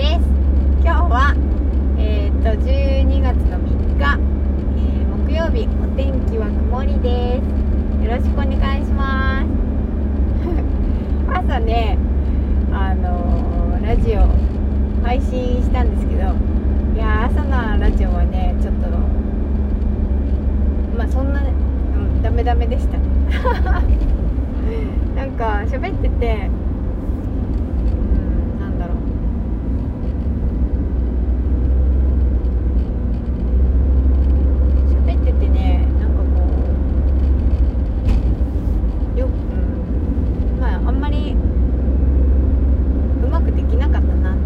です。今日はえっ、と12月の3日、えー木曜日お天気は曇りです。よろしくお願いします。朝ねあのーラジオ配信したんですけどいや朝のラジオはねちょっとまあそんな、うん、ダメダメでしたね。なんか喋っててうんなんだろう喋っててねなんかこうようんまああんまりうまくできなかったなって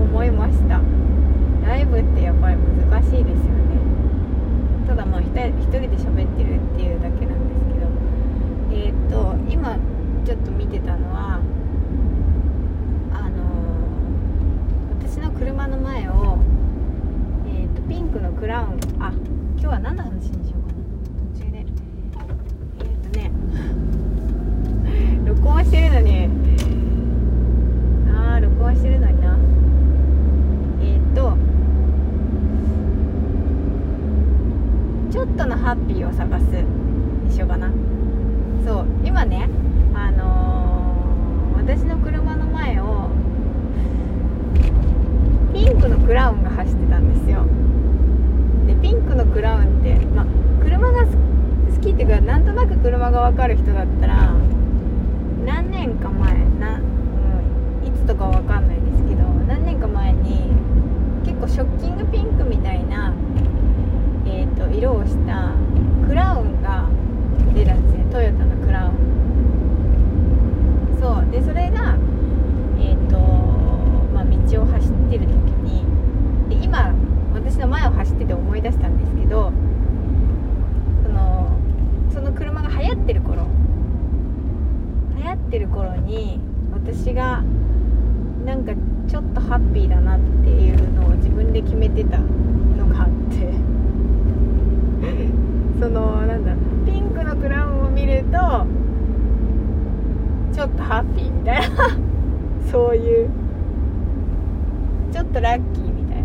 思いましたライブってやっぱり難しいですよねただまあ一人一人で喋ってるっていうだけなんですけどえーっと今ちょっと見てたのはあのー私の車の前をえーっとピンクのクラウンあ今日は何の話にしようかな途中でえーっとね録音してるのにあー録音してるのになえーっとちょっを探すにしようかな。そう今ねあのー私の車の前をピンクのクラウンが走ってたんですよ。でピンクのクラウンって、まあ、車が好きっていうかなんとなく車が分かる人だったら何年か前な、うん、いつとかわかんないですけど何年か前に結構ショッキングピンクみたいな、えー、と色をしたクラウンが出たんですねトヨタのクラウンそうでそれがえっ、とまあ道を走ってる時にで今私の前を走ってて思い出したんですけどそのその車が流行ってる頃流行ってる頃に私がなんかちょっとハッピーだなっていうのを自分で決めてたのがあって。そのなんだピンクのクラウンを見るとちょっとハッピーみたいな。そういう。ちょっとラッキーみたい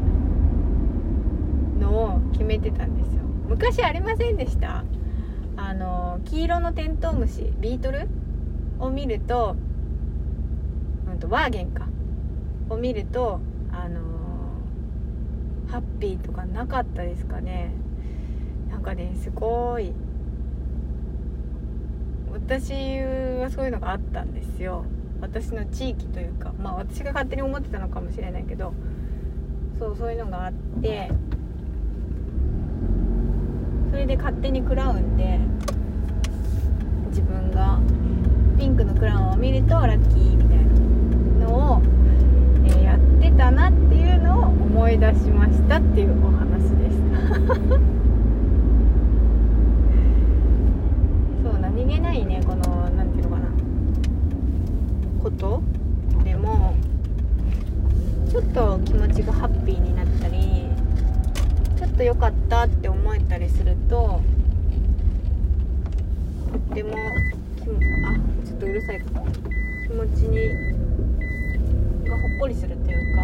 なのを決めてたんですよ。昔ありませんでした。あの黄色のテントウムシビートル？を見ると,、うん、とワーゲンか。を見るとあのーハッピーとかなかったですかね。なんかねすごい私はそういうのがあったんですよ。私の地域というかまあ私が勝手に思ってたのかもしれないけどそうそういうのがあってそれで勝手にクラウンで自分がピンクのクラウンを見るとラッキーみたいなのを、えーやってたなっていうのを思い出しましたっていうお話です。そう何気ないねこのなんていうのかな。ことでもちょっと気持ちがハッピーになったりちょっと良かったって思えたりするととっても気もあちょっとうるさいか気持ちにがほっこりするとい。うか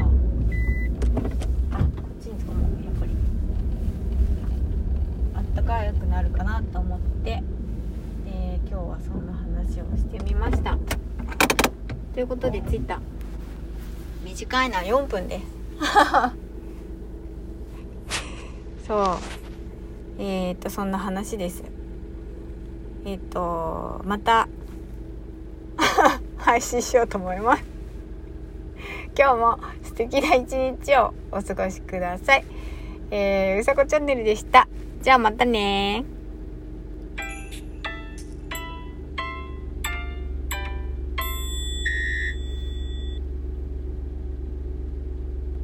あこっちにつかもうやっぱりあったかくなるかなと思って、えー今日はそんな話をしてみました。ということで着いた短いのは4分で。す そう。えー、っとそんな話です。えー、っとまた 配信しようと思います。今日も素敵な一日をお過ごしください。えー、うさこチャンネルでした。じゃあまたね